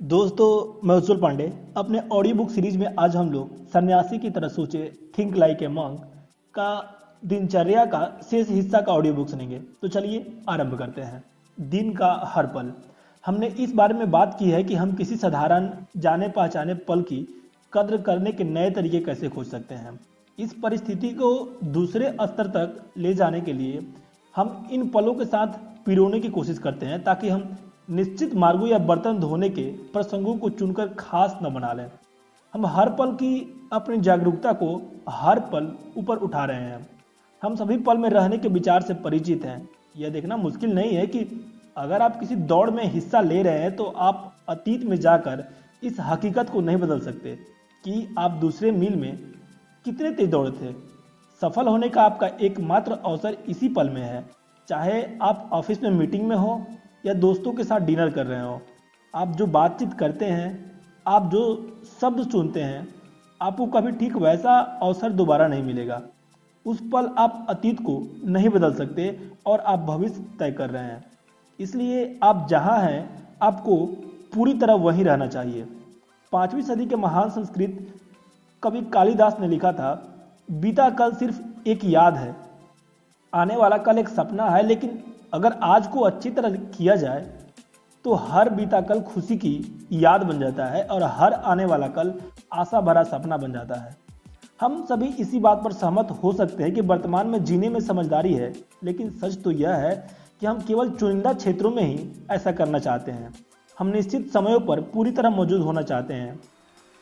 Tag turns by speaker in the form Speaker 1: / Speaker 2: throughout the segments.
Speaker 1: दोस्तों, मैं उज्जवल पांडे। अपने ऑडियो बुक सीरीज़ में आज हम लोग सन्यासी की तरह सोचे थिंक लाइक ए मंक का दिनचर्या का शेष हिस्सा का ऑडियो बुक सुनेंगे। तो चलिए आरंभ करते हैं। दिन का हर पल। हमने इस बारे में बात की है कि हम किसी साधारण जाने पहचाने पल की कद्र करने के नए तरीके कैसे खोज सकते हैं। इस परिस्थिति को दूसरे स्तर तक ले जाने के लिए हम इन पलों के साथ पिरोने की कोशिश करते हैं ताकि हम निश्चित मार्गों या बर्तन धोने के प्रसंगों को चुनकर खास न बना लें। हम हर पल की अपनी जागरूकता को हर पल ऊपर उठा रहे हैं। हम सभी पल में रहने के विचार से परिचित हैं। यह देखना मुश्किल नहीं है कि अगर आप किसी दौड़ में हिस्सा ले रहे हैं तो आप अतीत में जाकर इस हकीकत को नहीं बदल सकते कि आप दूसरे मील में कितने तेज दौड़े थे। सफल होने का आपका एकमात्र अवसर इसी पल में है। चाहे आप ऑफ़िस में मीटिंग में हो या दोस्तों के साथ डिनर कर रहे हो, आप जो बातचीत करते हैं, आप जो शब्द सुनते हैं, आपको कभी ठीक वैसा अवसर दोबारा नहीं मिलेगा। उस पल आप अतीत को नहीं बदल सकते और आप भविष्य तय कर रहे हैं। इसलिए आप जहाँ हैं, आपको पूरी तरह वहीं रहना चाहिए। पाँचवीं सदी के महान संस्कृत कवि कालिदास ने लिखा था, बीता कल सिर्फ़ एक याद है। आने वाला कल एक सपना है, लेकिन अगर आज को अच्छी तरह किया जाए तो हर बीता कल खुशी की याद बन जाता है और हर आने वाला कल आशा भरा सपना बन जाता है। हम सभी इसी बात पर सहमत हो सकते हैं कि वर्तमान में जीने में समझदारी है, लेकिन सच तो यह है कि हम केवल चुनिंदा क्षेत्रों में ही ऐसा करना चाहते हैं। हम निश्चित समयों पर पूरी तरह मौजूद होना चाहते हैं।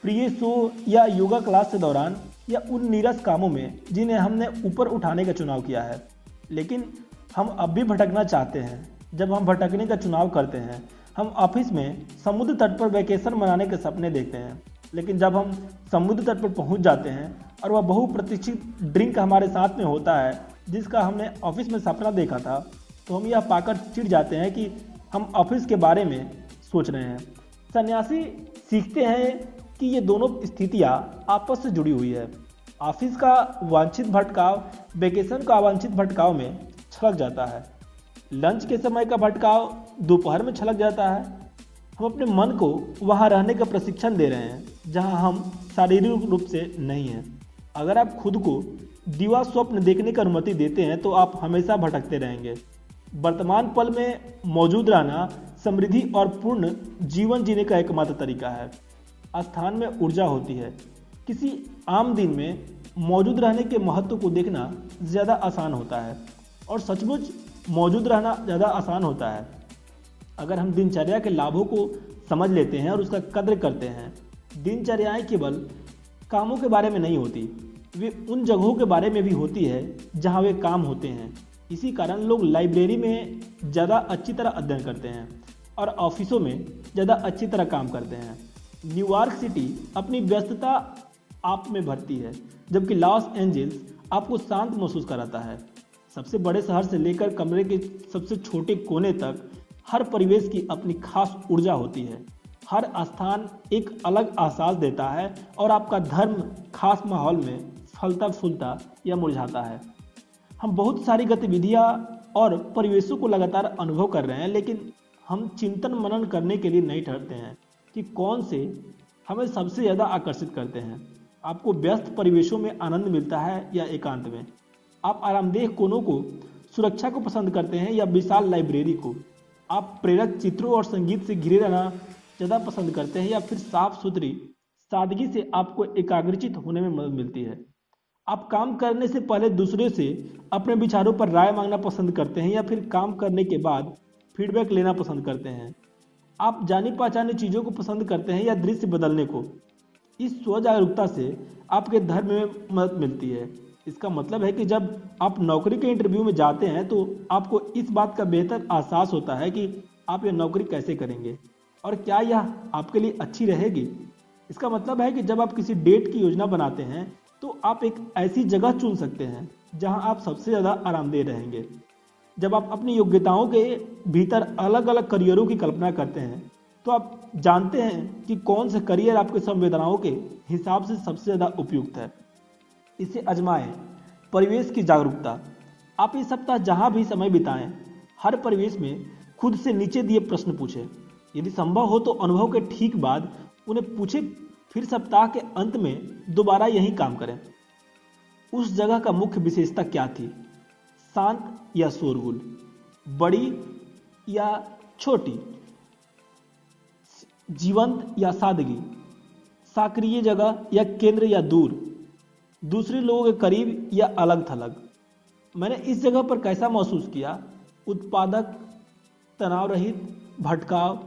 Speaker 1: प्रिय शो या योगा क्लास के दौरान या उन नीरस कामों में जिन्हें हमने ऊपर उठाने का चुनाव किया है। लेकिन हम अब भी भटकना चाहते हैं। जब हम भटकने का चुनाव करते हैं, हम ऑफ़िस में समुद्र तट पर वैकेशन मनाने के सपने देखते हैं। लेकिन जब हम समुद्र तट पर पहुँच जाते हैं और वह बहुप्रतीक्षित ड्रिंक हमारे साथ में होता है, जिसका हमने ऑफ़िस में सपना देखा था तो हम यह पाकर चिढ़ जाते हैं कि हम ऑफ़िस के बारे में सोच रहे हैं। सन्यासी सीखते हैं कि ये दोनों स्थितियाँ आपस से जुड़ी हुई है। ऑफ़िस का वांछित भटकाव, वेकेशन का अवांछित भटकाव में छलक जाता है। लंच के समय का भटकाव दोपहर में छलक जाता है। हम अपने मन को वहाँ रहने का प्रशिक्षण दे रहे हैं, जहाँ हम शारीरिक रूप से नहीं हैं। अगर आप खुद को दीवा स्वप्न देखने की अनुमति देते हैं तो आप हमेशा भटकते रहेंगे। वर्तमान पल में मौजूद रहना समृद्धि और पूर्ण जीवन जीने का एकमात्र तरीका है। स्थान में ऊर्जा होती है। किसी आम दिन में मौजूद रहने के महत्व को देखना ज़्यादा आसान होता है। और सचमुच मौजूद रहना ज़्यादा आसान होता है। अगर हम दिनचर्या के लाभों को समझ लेते हैं और उसका कद्र करते हैं, दिनचर्याएँ केवल कामों के बारे में नहीं होती, वे उन जगहों के बारे में भी होती है जहाँ वे काम होते हैं। इसी कारण लोग लाइब्रेरी में ज़्यादा अच्छी तरह अध्ययन करते हैं और ऑफिसों में ज़्यादा अच्छी तरह काम करते हैं। न्यूयॉर्क सिटी अपनी व्यस्तता आप में भरती है, जबकि लॉस एंजल्स आपको शांत महसूस कराता है। सबसे बड़े शहर से लेकर कमरे के सबसे छोटे कोने तक हर परिवेश की अपनी खास ऊर्जा होती है। हर स्थान एक अलग एहसास देता है और आपका धर्म खास माहौल में फलता, फूलता या मुरझाता है। हम बहुत सारी गतिविधियाँ और परिवेशों को लगातार अनुभव कर रहे हैं, लेकिन हम चिंतन मनन करने के लिए नहीं ठहरते हैं कि कौन से हमें सबसे ज़्यादा आकर्षित करते हैं। आपको व्यस्त परिवेशों में आनंद मिलता है या एकांत में? आप आरामदेह कोनों को सुरक्षा को पसंद करते हैं या विशाल लाइब्रेरी को? आप प्रेरक चित्रों और संगीत से घिरे रहना ज़्यादा पसंद करते हैं या फिर साफ़ सुथरी सादगी से आपको एकाग्रचित होने में मदद मिलती है? आप काम करने से पहले दूसरे से अपने विचारों पर राय मांगना पसंद करते हैं या फिर काम करने के बाद फीडबैक लेना पसंद करते हैं? आप जानी पहचानी चीज़ों को पसंद करते हैं या दृश्य बदलने को? इस स्व जागरूकता से आपके धर्म में मदद मिलती है। इसका मतलब है कि जब आप नौकरी के इंटरव्यू में जाते हैं तो आपको इस बात का बेहतर एहसास होता है कि आप यह नौकरी कैसे करेंगे और क्या यह आपके लिए अच्छी रहेगी। इसका मतलब है कि जब आप किसी डेट की योजना बनाते हैं तो आप एक ऐसी जगह चुन सकते हैं जहाँ आप सबसे ज़्यादा आरामदेह रहेंगे। जब आप अपनी योग्यताओं के भीतर अलग अलग करियरों की कल्पना करते हैं तो आप जानते हैं कि कौन से करियर आपके संवेदनाओं के हिसाब से सबसे ज़्यादा उपयुक्त है। इसे अजमाएँ। परिवेश की जागरूकता। आप इस सप्ताह जहाँ भी समय बिताएँ, हर परिवेश में खुद से नीचे दिए प्रश्न पूछें। यदि संभव हो तो अनुभव के ठीक बाद उन्हें पूछे, फिर सप्ताह के अंत में दोबारा यही काम करें। उस जगह का मुख्य विशेषता क्या थी? शांत या शोरगुल? बड़ी या छोटी? जीवंत या सादगी? सक्रिय जगह या केंद्र या दूर? दूसरे लोगों के करीब या अलग थलग। मैंने इस जगह पर कैसा महसूस किया? उत्पादक, तनाव रहित, भटकाव।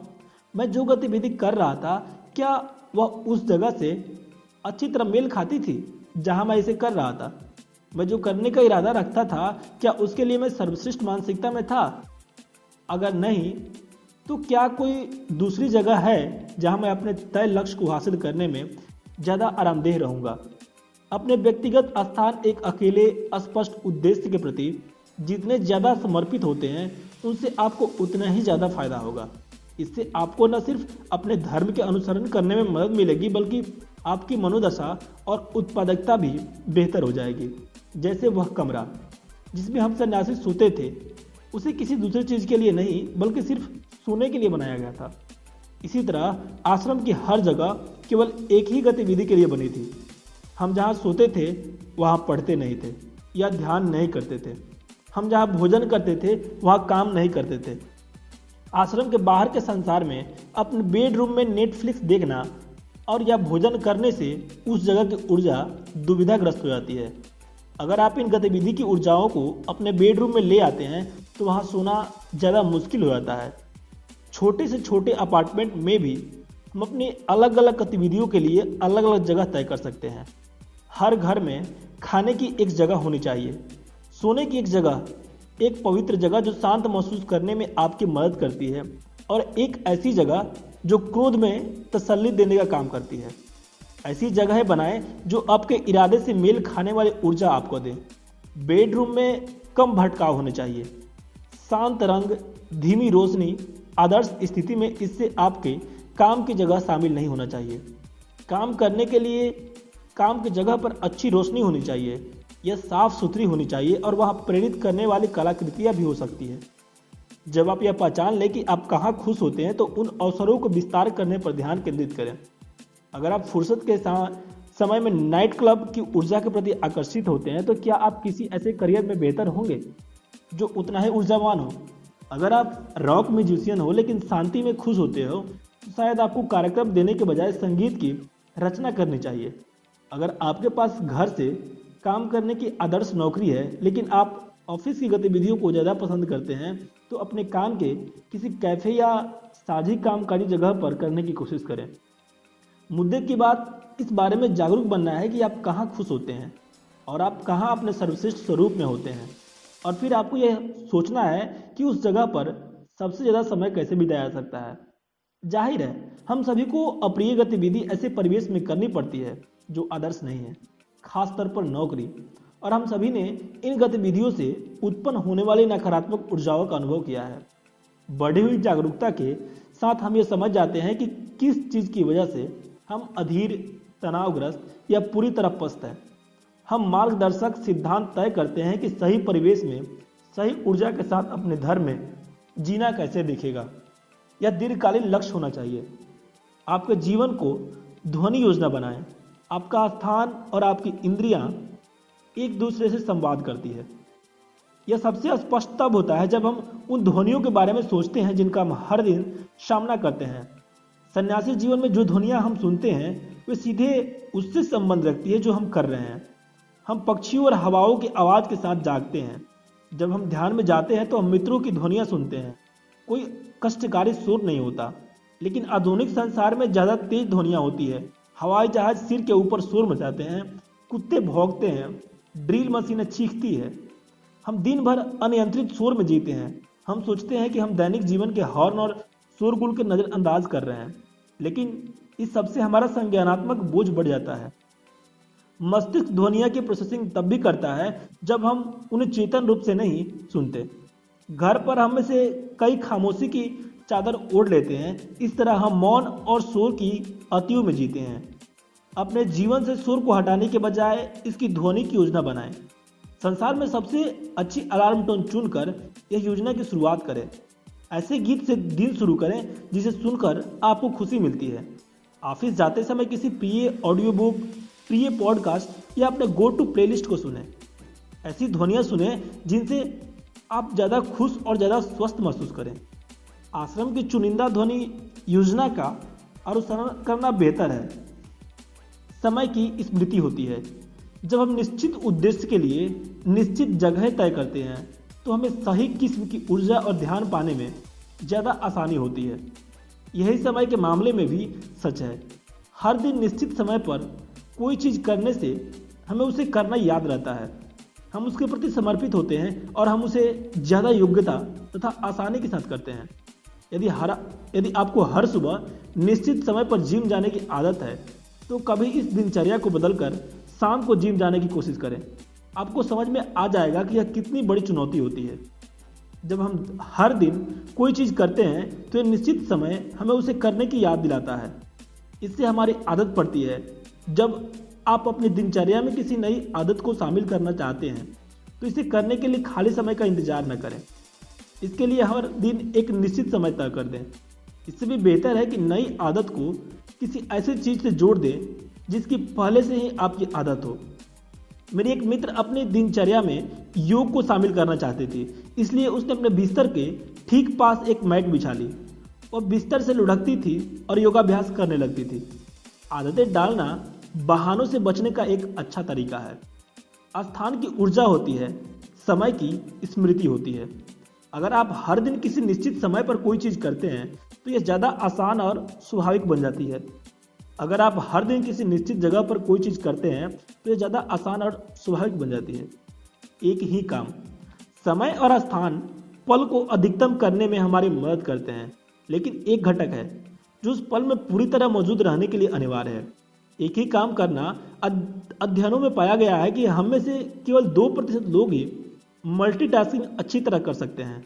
Speaker 1: मैं जो गतिविधि कर रहा था, क्या वह उस जगह से अच्छी तरह मेल खाती थी, जहाँ मैं इसे कर रहा था? मैं जो करने का इरादा रखता था, क्या उसके लिए मैं सर्वश्रेष्ठ मानसिकता में था? अगर नहीं तो क्या कोई दूसरी जगह है, जहाँ मैं अपने तय लक्ष्य को हासिल करने में ज़्यादा आरामदेह रहूँगा? अपने व्यक्तिगत स्थान एक अकेले, अस्पष्ट उद्देश्य के प्रति जितने ज़्यादा समर्पित होते हैं, उनसे आपको उतना ही ज़्यादा फ़ायदा होगा। इससे आपको न सिर्फ़ अपने धर्म के अनुसरण करने में मदद मिलेगी, बल्कि आपकी मनोदशा और उत्पादकता भी बेहतर हो जाएगी। जैसे वह कमरा, जिसमें हम सन्यासी सोते थे, उसे किसी दूसरी चीज़ के लिए नहीं, बल्कि सिर्फ़ सोने के लिए बनाया गया था। इसी तरह आश्रम की हर जगह केवल एक ही गतिविधि के लिए बनी थी। हम जहाँ सोते थे, वहाँ पढ़ते नहीं थे या ध्यान नहीं करते थे। हम जहाँ भोजन करते थे, वहाँ काम नहीं करते थे। आश्रम के बाहर के संसार में अपने बेडरूम में नेटफ्लिक्स देखना और या भोजन करने से उस जगह की ऊर्जा दुविधाग्रस्त हो जाती है। अगर आप इन गतिविधि की ऊर्जाओं को अपने बेडरूम में ले आते हैं तो वहाँ सोना ज़्यादा मुश्किल हो जाता है। छोटे से छोटे अपार्टमेंट में भी हम अपनी अलग अलग गतिविधियों के लिए अलग अलग जगह तय कर सकते हैं। हर घर में खाने की एक जगह होनी चाहिए। सोने की एक जगह, एक पवित्र जगह जो शांत महसूस करने में आपकी मदद करती है और एक ऐसी जगह जो क्रोध में तसल्ली देने का काम करती है। ऐसी जगह बनाएँ जो आपके इरादे से मेल खाने वाली ऊर्जा आपको दे। बेडरूम में कम भटकाव होने चाहिए। शांत रंग, धीमी रोशनी, आदर्श स्थिति में इससे आपके काम की जगह शामिल नहीं होना चाहिए। काम करने के लिए काम की जगह पर अच्छी रोशनी होनी चाहिए, यह साफ़ सुथरी होनी चाहिए और वहाँ प्रेरित करने वाली कलाकृतियाँ भी हो सकती है। जब आप यह पहचान लें कि आप कहाँ खुश होते हैं तो उन अवसरों को विस्तार करने पर ध्यान केंद्रित करें। अगर आप फुर्सत के समय में नाइट क्लब की ऊर्जा के प्रति आकर्षित होते हैं तो क्या आप किसी ऐसे करियर में बेहतर होंगे, जो उतना ही ऊर्जावान हो? अगर आप रॉक म्यूजिशियन हो, लेकिन शांति में खुश होते हो तो शायद आपको कार्यक्रम देने के बजाय संगीत की रचना करनी चाहिए। अगर आपके पास घर से काम करने की आदर्श नौकरी है, लेकिन आप ऑफ़िस की गतिविधियों को ज़्यादा पसंद करते हैं तो अपने काम के किसी कैफ़े या साझी कामकाजी जगह पर करने की कोशिश करें। मुद्दे की बात इस बारे में जागरूक बनना है कि आप कहाँ खुश होते हैं और आप कहाँ अपने सर्वश्रेष्ठ स्वरूप में होते हैं। और फिर आपको यह सोचना है कि उस जगह पर सबसे ज़्यादा समय कैसे बिताया जा सकता है। ज़ाहिर है, हम सभी को अप्रिय गतिविधि ऐसे परिवेश में करनी पड़ती है। जो आदर्श नहीं है खासतौर पर नौकरी। और हम सभी ने इन गतिविधियों से उत्पन्न होने वाली नकारात्मक ऊर्जाओं का अनुभव किया है। बढ़ी हुई जागरूकता के साथ हम ये समझ जाते हैं कि किस चीज़ की वजह से हम अधीर, तनावग्रस्त या पूरी तरह पस्त है। हम मार्गदर्शक सिद्धांत तय करते हैं कि सही परिवेश में सही ऊर्जा के साथ अपने धर्म में जीना कैसे दिखेगा। यह दीर्घकालीन लक्ष्य होना चाहिए। आपके जीवन को ध्वनि योजना बनाएँ। आपका स्थान और आपकी इंद्रियाँ एक दूसरे से संवाद करती है। यह सबसे स्पष्ट तब होता है जब हम उन ध्वनियों के बारे में सोचते हैं जिनका हम हर दिन सामना करते हैं। सन्यासी जीवन में जो ध्वनियाँ हम सुनते हैं, वे सीधे उससे संबंध रखती है जो हम कर रहे हैं। हम पक्षियों और हवाओं की आवाज़ के साथ जागते हैं। जब हम ध्यान में जाते हैं तो हम मित्रों की ध्वनियाँ सुनते हैं। कोई कष्टकारी शोर नहीं होता, लेकिन आधुनिक संसार में ज़्यादा तेज ध्वनियाँ होती है। हवाई जहाज़ सिर के ऊपर शोर मचाते हैं, कुत्ते भोगते हैं, ड्रिल मशीनें चीखती है। हम दिन भर अनियंत्रित शोर में जीते हैं। हम सोचते हैं कि हम दैनिक जीवन के हॉर्न और शोरगुल के नज़रअंदाज कर रहे हैं, लेकिन इस सबसे हमारा संज्ञानात्मक बोझ बढ़ जाता है। मस्तिष्क ध्वनिया की प्रोसेसिंग तब भी करता है, जब हम उन्हें चेतन रूप से नहीं सुनते। घर पर हम में से कई खामोशी की चादर ओढ़ लेते हैं, इस तरह हम मौन और शोर की अतियों में जीते हैं। अपने जीवन से सुर को हटाने के बजाय इसकी ध्वनि की योजना बनाएँ। संसार में सबसे अच्छी अलार्म टोन चुनकर यह योजना की शुरुआत करें। ऐसे गीत से दिन शुरू करें, जिसे सुनकर आपको खुशी मिलती है। ऑफ़िस जाते समय किसी प्रिय ऑडियो बुक प्रिय पॉडकास्ट या अपने गो टू प्लेलिस्ट को सुने। ऐसी ध्वनियाँ सुने, जिनसे आप ज़्यादा खुश और ज़्यादा स्वस्थ महसूस करें। आश्रम की चुनिंदा ध्वनि योजना का अनुसरण करना बेहतर है। समय की स्मृति होती है। जब हम निश्चित उद्देश्य के लिए निश्चित जगह तय करते हैं तो हमें सही किस्म की ऊर्जा और ध्यान पाने में ज़्यादा आसानी होती है। यही समय के मामले में भी सच है। हर दिन निश्चित समय पर कोई चीज़ करने से हमें उसे करना याद रहता है। हम उसके प्रति समर्पित होते हैं और हम उसे ज़्यादा योग्यता तथा आसानी के साथ करते हैं। यदि हर, यदि आपको हर सुबह निश्चित समय पर जिम जाने की आदत है तो कभी इस दिनचर्या को बदलकर शाम को जिम जाने की कोशिश करें। आपको समझ में आ जाएगा कि यह कितनी बड़ी चुनौती होती है। जब हम हर दिन कोई चीज़ करते हैं तो यह निश्चित समय हमें उसे करने की याद दिलाता है। इससे हमारी आदत पड़ती है। जब आप अपनी दिनचर्या में किसी नई आदत को शामिल करना चाहते हैं तो इसे करने के लिए खाली समय का इंतज़ार न करें। इसके लिए हर दिन एक निश्चित समय तय कर दें। इससे भी बेहतर है कि नई आदत को किसी ऐसी चीज़ से जोड़ दें, जिसकी पहले से ही आपकी आदत हो। मेरे एक मित्र अपनी दिनचर्या में योग को शामिल करना चाहती थी, इसलिए उसने अपने बिस्तर के ठीक पास एक मैट बिछा ली। वह बिस्तर से लुढ़कती थी और योगाभ्यास करने लगती थी। आदतें डालना बहानों से बचने का एक अच्छा तरीका है। स्थान की ऊर्जा होती है, समय की स्मृति होती है। अगर आप हर दिन किसी निश्चित समय पर कोई चीज़ करते हैं तो यह ज़्यादा आसान और स्वाभाविक बन जाती है। अगर आप हर दिन किसी निश्चित जगह पर कोई चीज़ करते हैं तो यह ज़्यादा आसान और स्वाभाविक बन जाती है। एक ही काम, समय और स्थान पल को अधिकतम करने में हमारी मदद करते हैं। लेकिन एक घटक है, जो उस पल में पूरी तरह मौजूद रहने के लिए अनिवार्य है। एक ही काम करना अध्ययनों में पाया गया है कि हम में से केवल दो प्रतिशत लोग ही मल्टीटास्किंग अच्छी तरह कर सकते हैं।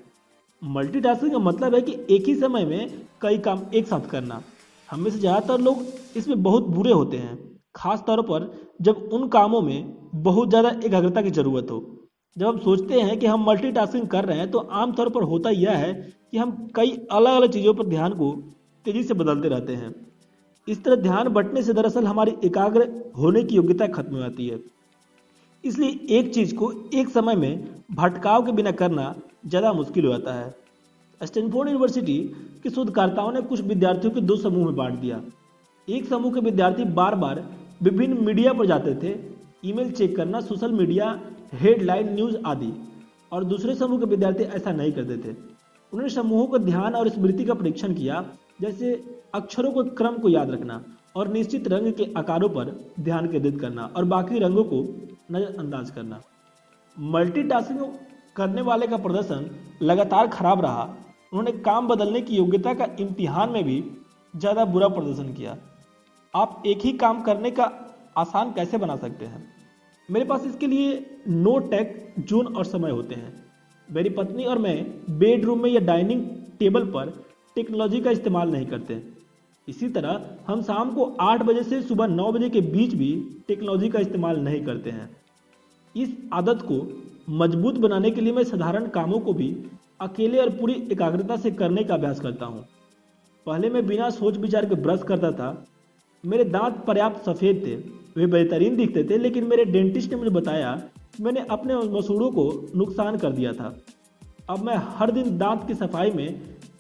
Speaker 1: मल्टीटास्किंग का मतलब है कि एक ही समय में कई काम एक साथ करना। हम से ज़्यादातर लोग इसमें बहुत बुरे होते हैं खास तौर पर जब उन कामों में बहुत ज़्यादा एकाग्रता की ज़रूरत हो। जब हम सोचते हैं कि हम मल्टीटास्किंग कर रहे हैं तो आमतौर पर होता यह है कि हम कई अलग अलग चीज़ों पर ध्यान को तेज़ी से बदलते रहते हैं। इस तरह ध्यान बटने से दरअसल हमारी एकाग्र होने की योग्यता खत्म हो जाती है। इसलिए एक चीज़ को एक समय में भटकाव के बिना करना ज़्यादा मुश्किल हो जाता है। स्टैनफोर्ड यूनिवर्सिटी के शोधकर्ताओं ने कुछ विद्यार्थियों के दो समूह में बांट दिया। एक समूह के विद्यार्थी बार बार विभिन्न मीडिया पर जाते थे, ईमेल चेक करना, सोशल मीडिया, हेडलाइन, न्यूज़ आदि, और दूसरे समूह के विद्यार्थी ऐसा नहीं करते थे। उन्होंने समूहों को ध्यान और स्मृति का परीक्षण किया, जैसे अक्षरों के, क्रम को याद रखना और निश्चित रंग के आकारों पर ध्यान केंद्रित करना और बाकी रंगों को नज़रअंदाज करना। मल्टीटास्किंग करने वाले का प्रदर्शन लगातार खराब रहा। उन्होंने काम बदलने की योग्यता का इम्तिहान में भी ज़्यादा बुरा प्रदर्शन किया। आप एक ही काम करने का आसान कैसे बना सकते हैं? मेरे पास इसके लिए नो टेक जोन और समय होते हैं। मेरी पत्नी और मैं बेडरूम में या डाइनिंग टेबल पर टेक्नोलॉजी का इस्तेमाल नहीं करते। इसी तरह हम शाम को आठ बजे से सुबह नौ बजे के बीच भी टेक्नोलॉजी का इस्तेमाल नहीं करते हैं। इस आदत को मज़बूत बनाने के लिए मैं साधारण कामों को भी अकेले और पूरी एकाग्रता से करने का अभ्यास करता हूँ। पहले मैं बिना सोच विचार के ब्रश करता था। मेरे दांत पर्याप्त सफ़ेद थे, वे बेहतरीन दिखते थे, लेकिन मेरे डेंटिस्ट ने मुझे बताया कि मैंने अपने मसूड़ों को नुकसान कर दिया था। अब मैं हर दिन दांत की सफ़ाई में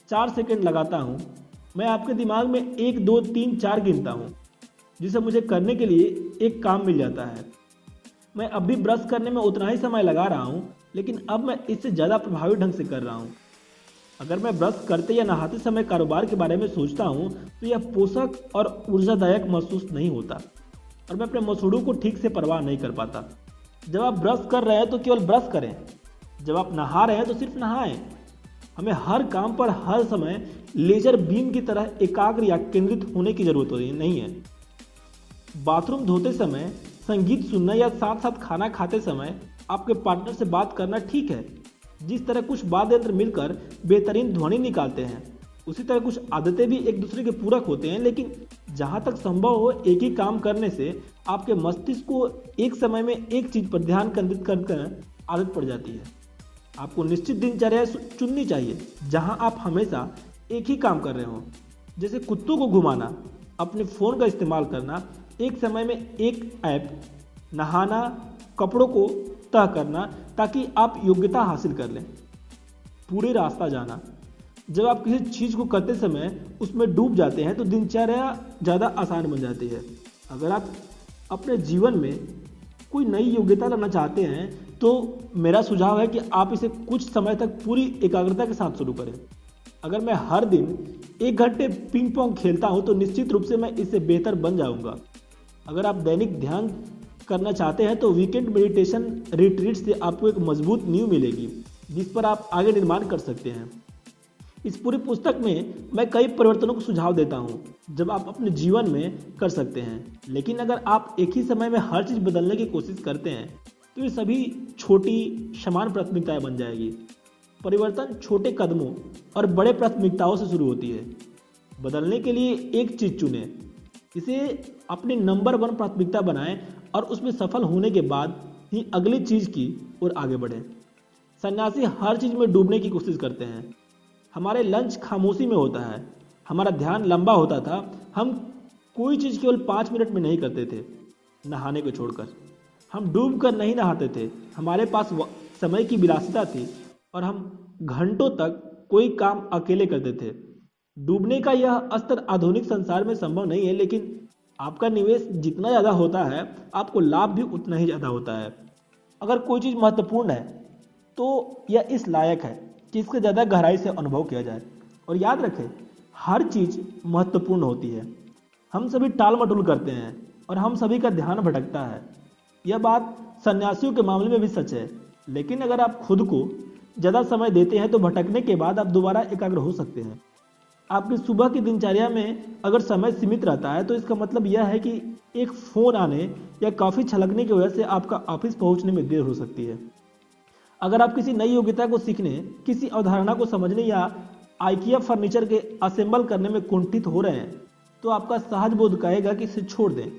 Speaker 1: चार सेकेंड लगाता हूँ। मैं आपके दिमाग में एक, दो, तीन, चार गिनता हूँ, जिसे मुझे करने के लिए एक काम मिल जाता है। मैं अब भी ब्रश करने में उतना ही समय लगा रहा हूँ, लेकिन अब मैं इससे ज़्यादा प्रभावी ढंग से कर रहा हूँ। अगर मैं ब्रश करते या नहाते समय कारोबार के बारे में सोचता हूँ तो यह पोषक और ऊर्जादायक महसूस नहीं होता, और मैं अपने मसूड़ों को ठीक से परवाह नहीं कर पाता। जब आप ब्रश कर रहे हैं तो केवल ब्रश करें। जब आप नहा रहे हैं तो सिर्फ़ नहाएँ। हमें हर काम पर हर समय लेजर बीम की तरह एकाग्र या केंद्रित होने की ज़रूरत नहीं है। बाथरूम धोते समय संगीत सुनना या साथ साथ खाना खाते समय आपके पार्टनर से बात करना ठीक है। जिस तरह कुछ वाद्य यंत्र मिलकर बेहतरीन ध्वनि निकालते हैं, उसी तरह कुछ आदतें भी एक दूसरे के पूरक होते हैं, लेकिन जहाँ तक संभव हो एक ही काम करने से आपके मस्तिष्क को एक समय में एक चीज़ पर ध्यान केंद्रित कर आदत पड़ जाती है। आपको निश्चित दिनचर्या चुननी चाहिए, जहाँ आप हमेशा एक ही काम कर रहे हो। जैसे कुत्तों को घुमाना, अपने फ़ोन का इस्तेमाल करना एक समय में एक ऐप नहाना, कपड़ों को तह करना ताकि आप योग्यता हासिल कर लें। पूरे रास्ता जाना। जब आप किसी चीज़ को करते समय उसमें डूब जाते हैं तो दिनचर्या ज़्यादा आसान बन जाती है। अगर आप अपने जीवन में कोई नई योग्यता लाना चाहते हैं तो मेरा सुझाव है कि आप इसे कुछ समय तक पूरी एकाग्रता के साथ शुरू करें। अगर मैं हर दिन एक घंटे पिंग पोंग खेलता हूँ तो निश्चित रूप से मैं इससे बेहतर बन जाऊँगा। अगर आप दैनिक ध्यान करना चाहते हैं तो वीकेंड मेडिटेशन रिट्रीट से आपको एक मज़बूत नींव मिलेगी, जिस पर आप आगे निर्माण कर सकते हैं। इस पूरी पुस्तक में मैं कई परिवर्तनों को सुझाव देता हूँ, जब आप अपने जीवन में कर सकते हैं। लेकिन अगर आप एक ही समय में हर चीज़ बदलने की कोशिश करते हैं तो ये सभी छोटी समान प्राथमिकताएँ बन जाएगी। परिवर्तन छोटे कदमों और बड़े प्राथमिकताओं से शुरू होती है। बदलने के लिए एक चीज़ चुने। इसे अपनी नंबर वन प्राथमिकता बनाएँ और उसमें सफल होने के बाद ही अगली चीज़ की ओर आगे बढ़ें। सन्यासी हर चीज़ में डूबने की कोशिश करते हैं। हमारे लंच खामोशी में होता है। हमारा ध्यान लंबा होता था। हम कोई चीज़ केवल पाँच मिनट में नहीं करते थे, नहाने को छोड़कर। हम डूब कर नहीं नहाते थे। हमारे पास समय की विलासिता थी और हम घंटों तक कोई काम अकेले करते थे। डूबने का यह स्तर आधुनिक संसार में संभव नहीं है, लेकिन आपका निवेश जितना ज़्यादा होता है, आपको लाभ भी उतना ही ज़्यादा होता है। अगर कोई चीज़ महत्वपूर्ण है तो यह इस लायक है कि इसको ज़्यादा गहराई से अनुभव किया जाए। और याद रखें, हर चीज़ महत्वपूर्ण होती है। हम सभी टाल मटोल करते हैं और हम सभी का ध्यान भटकता है। यह बात सन्यासियों के मामले में भी सच है, लेकिन अगर आप खुद को ज़्यादा समय देते हैं तो भटकने के बाद आप दोबारा एकाग्र हो सकते हैं। आपकी सुबह की दिनचर्या में अगर समय सीमित रहता है तो इसका मतलब यह है कि एक फ़ोन आने या काफ़ी छलकने की वजह से आपका ऑफ़िस पहुँचने में देर हो सकती है। अगर आप किसी नई योग्यता को सीखने, किसी अवधारणा को समझने या आइकिया फर्नीचर के असेंबल करने में कुंठित हो रहे हैं तो आपका सहज बोध कहेगा कि इसे छोड़ दें।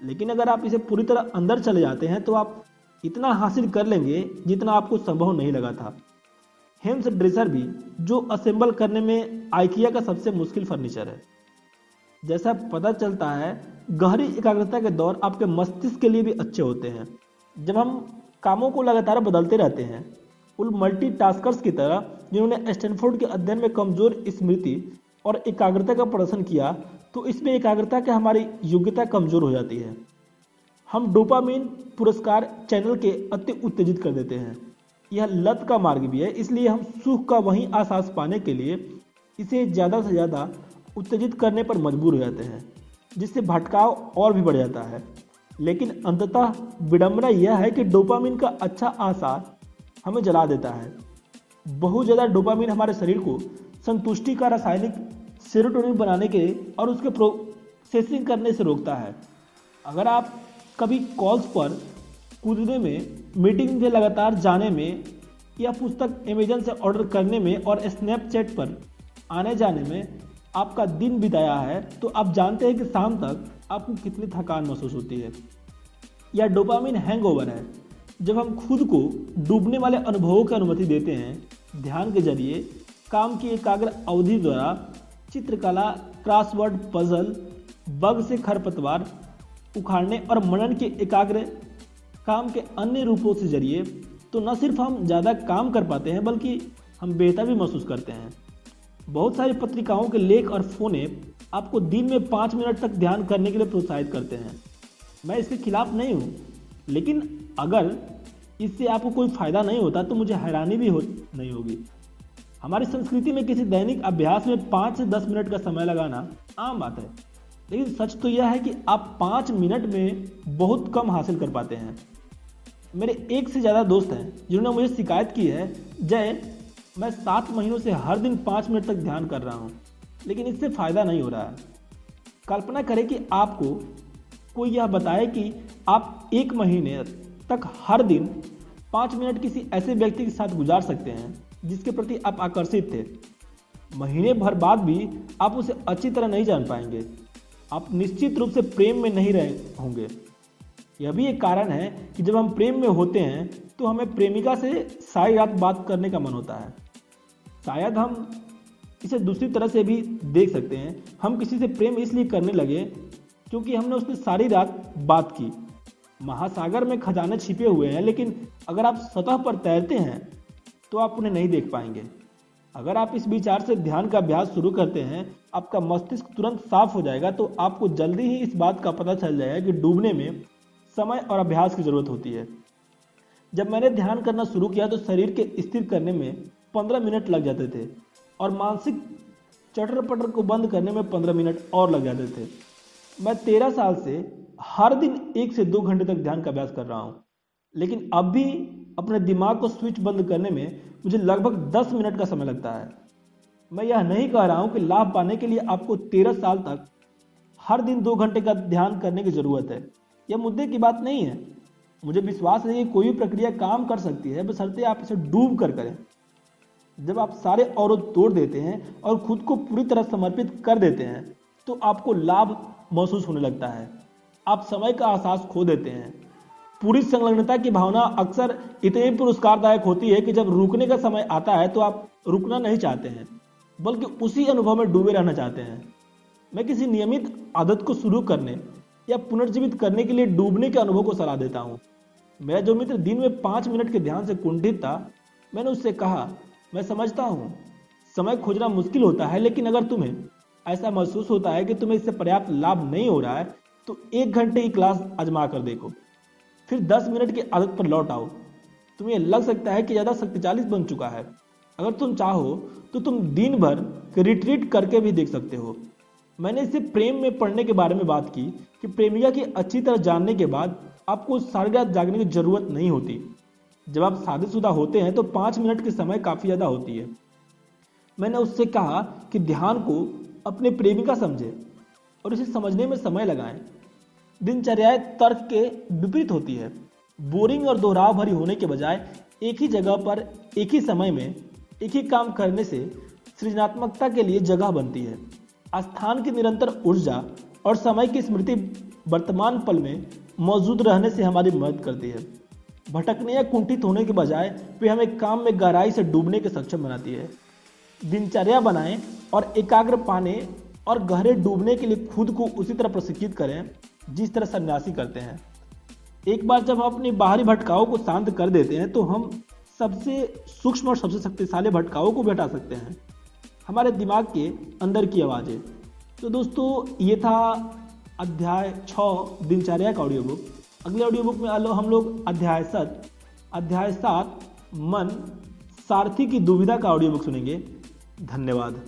Speaker 1: लेकिन अगर आप इसे पूरी तरह अंदर चले जाते हैं तो आप इतना हासिल कर लेंगे जितना आपको संभव नहीं लगा था। हेम्स ड्रेसर भी जो असेंबल करने में आइकिया का सबसे मुश्किल फर्नीचर है। जैसा पता चलता है, गहरी एकाग्रता के दौर आपके मस्तिष्क के लिए भी अच्छे होते हैं। जब हम कामों को लगातार बदलते रहते हैं, उन मल्टी की तरह जिन्होंने स्टैनफोर्ड के अध्ययन में कमज़ोर स्मृति और एकाग्रता का प्रदर्शन किया तो इसमें एकाग्रता के हमारी योग्यता कमज़ोर हो जाती है। हम डोपामीन पुरस्कार चैनल के अति उत्तेजित कर देते हैं। यह लत का मार्ग भी है। इसलिए हम सुख का वही आसास पाने के लिए इसे ज़्यादा से ज़्यादा उत्तेजित करने पर मजबूर हो जाते हैं, जिससे भटकाव और भी बढ़ जाता है। लेकिन अंततः विडंबना यह है कि डोपामिन का अच्छा आसार हमें जला देता है। बहुत ज़्यादा डोपामिन हमारे शरीर को संतुष्टि का रासायनिक सेरोटोनिन बनाने के और उसके प्रोसेसिंग करने से रोकता है। अगर आप कभी कॉल्स पर कूदने में मीटिंग में लगातार जाने में या पुस्तक अमेजन से ऑर्डर करने में और स्नैपचैट पर आने जाने में आपका दिन बिताया है तो आप जानते हैं कि शाम तक आपको कितनी थकान महसूस होती है। या डोपामिन हैंगओवर है, जब हम खुद को डूबने वाले अनुभवों की अनुमति देते हैं, ध्यान के ज़रिए काम की एकाग्र अवधि द्वारा चित्रकला क्रॉसवर्ड पजल बग से खरपतवार उखाड़ने और मनन के एकाग्र काम के अन्य रूपों से ज़रिए तो न सिर्फ़ हम ज़्यादा काम कर पाते हैं, बल्कि हम बेहतर भी महसूस करते हैं। बहुत सारी पत्रिकाओं के लेख और फोने आपको दिन में पाँच मिनट तक ध्यान करने के लिए प्रोत्साहित करते हैं। मैं इसके खिलाफ नहीं हूँ, लेकिन अगर इससे आपको कोई फ़ायदा नहीं होता तो मुझे हैरानी भी हो, नहीं होगी। हमारी संस्कृति में किसी दैनिक अभ्यास में पाँच से दस मिनट का समय लगाना आम बात है, लेकिन सच तो यह है कि आप पाँच मिनट में बहुत कम हासिल कर पाते हैं। मेरे एक से ज़्यादा दोस्त हैं, जिन्होंने मुझे शिकायत की है, जय, मैं सात महीनों से हर दिन पाँच मिनट तक ध्यान कर रहा हूँ, लेकिन इससे फ़ायदा नहीं हो रहा है। कल्पना करें कि आपको कोई यह बताए कि आप एक महीने तक हर दिन पाँच मिनट किसी ऐसे व्यक्ति के साथ गुजार सकते हैं, जिसके प्रति आप आकर्षित थे। महीने भर बाद भी आप उसे अच्छी तरह नहीं जान पाएँगे। आप निश्चित रूप से प्रेम में नहीं रहे होंगे। यह भी एक कारण है कि जब हम प्रेम में होते हैं तो हमें प्रेमिका से सारी रात बात करने का मन होता है। शायद हम इसे दूसरी तरह से भी देख सकते हैं। हम किसी से प्रेम इसलिए करने लगे क्योंकि हमने उससे सारी रात बात की। महासागर में खजाने छिपे हुए हैं, लेकिन अगर आप सतह पर तैरते हैं तो आप उन्हें नहीं देख पाएँगे। अगर आप इस विचार से ध्यान का अभ्यास शुरू करते हैं, आपका मस्तिष्क तुरंत साफ़ हो जाएगा तो आपको जल्दी ही इस बात का पता चल जाएगा कि डूबने में समय और अभ्यास की ज़रूरत होती है। जब मैंने ध्यान करना शुरू किया तो शरीर के स्थिर करने में पंद्रह मिनट लग जाते थे और मानसिक चटर पटर को बंद करने में पंद्रह मिनट और लग जाते थे। मैं तेरह साल से हर दिन एक से दो घंटे तक ध्यान का अभ्यास कर रहा हूँ। लेकिन अब भी अपने दिमाग को स्विच बंद करने में मुझे लगभग दस मिनट का समय लगता है। मैं यह नहीं कह रहा हूँ कि लाभ पाने के लिए आपको तेरह साल तक हर दिन दो घंटे का ध्यान करने की ज़रूरत है। यह मुद्दे की बात नहीं है। मुझे विश्वास है कि कोई भी प्रक्रिया काम कर सकती है बसरते आप इसे डूब कर करें। जब आप सारे अवरोध तोड़ देते हैं और खुद को पूरी तरह समर्पित कर देते हैं तो आपको लाभ महसूस होने लगता है। आप समय का एहसास खो देते हैं। पूरी संलग्नता की भावना अक्सर इतनी पुरस्कारदायक होती है कि जब रुकने का समय आता है तो आप रुकना नहीं चाहते हैं, बल्कि उसी अनुभव में डूबे रहना चाहते हैं। मैं किसी नियमित आदत को शुरू करने या पुनर्जीवित करने के लिए डूबने के अनुभव को सलाह देता हूँ। मेरा जो मित्र दिन में पाँच मिनट के ध्यान से कुंठित था, मैंने उससे कहा, मैं समझता हूँ, समय खोजना मुश्किल होता है, लेकिन अगर तुम्हें ऐसा महसूस होता है कि तुम्हें इससे पर्याप्त लाभ नहीं हो रहा है तो एक घंटे की क्लास आजमा कर देखो। फिर दस मिनट की आदत पर लौट आओ। तुम्हें लग सकता है कि ज़्यादा शक्तिशाली बन चुका है। अगर तुम चाहो तो तुम दिन भर रिट्रीट करके भी देख सकते हो। मैंने इसे प्रेम में पढ़ने के बारे में बात की कि प्रेमिका की अच्छी तरह जानने के बाद आपको सारी रात जागने की ज़रूरत नहीं होती। जब आप शादीशुदा होते हैं तो पाँच मिनट के समय काफ़ी ज़्यादा होती है। मैंने उससे कहा कि ध्यान को अपने प्रेमिका समझे और इसे समझने में समय लगाएँ। दिनचर्याएँ तर्क के विपरीत होती है। बोरिंग और दोहराव भरी होने के बजाय एक ही जगह पर एक ही समय में एक ही काम करने से सृजनात्मकता के लिए जगह बनती है। स्थान की निरंतर ऊर्जा और समय की स्मृति वर्तमान पल में मौजूद रहने से हमारी मदद करती है। भटकने या कुंठित होने के बजाय वे हमें काम में गहराई से डूबने के सक्षम बनाती है। दिनचर्या बनाएँ और एकाग्र पाने और गहरे डूबने के लिए खुद को उसी तरह प्रशिक्षित करें, जिस तरह सन्यासी करते हैं। एक बार जब हम अपनी बाहरी भटकाओं को शांत कर देते हैं तो हम सबसे सूक्ष्म और सबसे शक्तिशाली भटकाओं को भी हटा सकते हैं। हमारे दिमाग के अंदर की आवाज़ें तो दोस्तों, ये था अध्याय छ, दिनचर्या का ऑडियो बुक अगले ऑडियो बुक में आलो हम लोग अध्याय सत। अध्याय सात, मन सारथी की दुविधा का ऑडियो बुक सुनेंगे। धन्यवाद।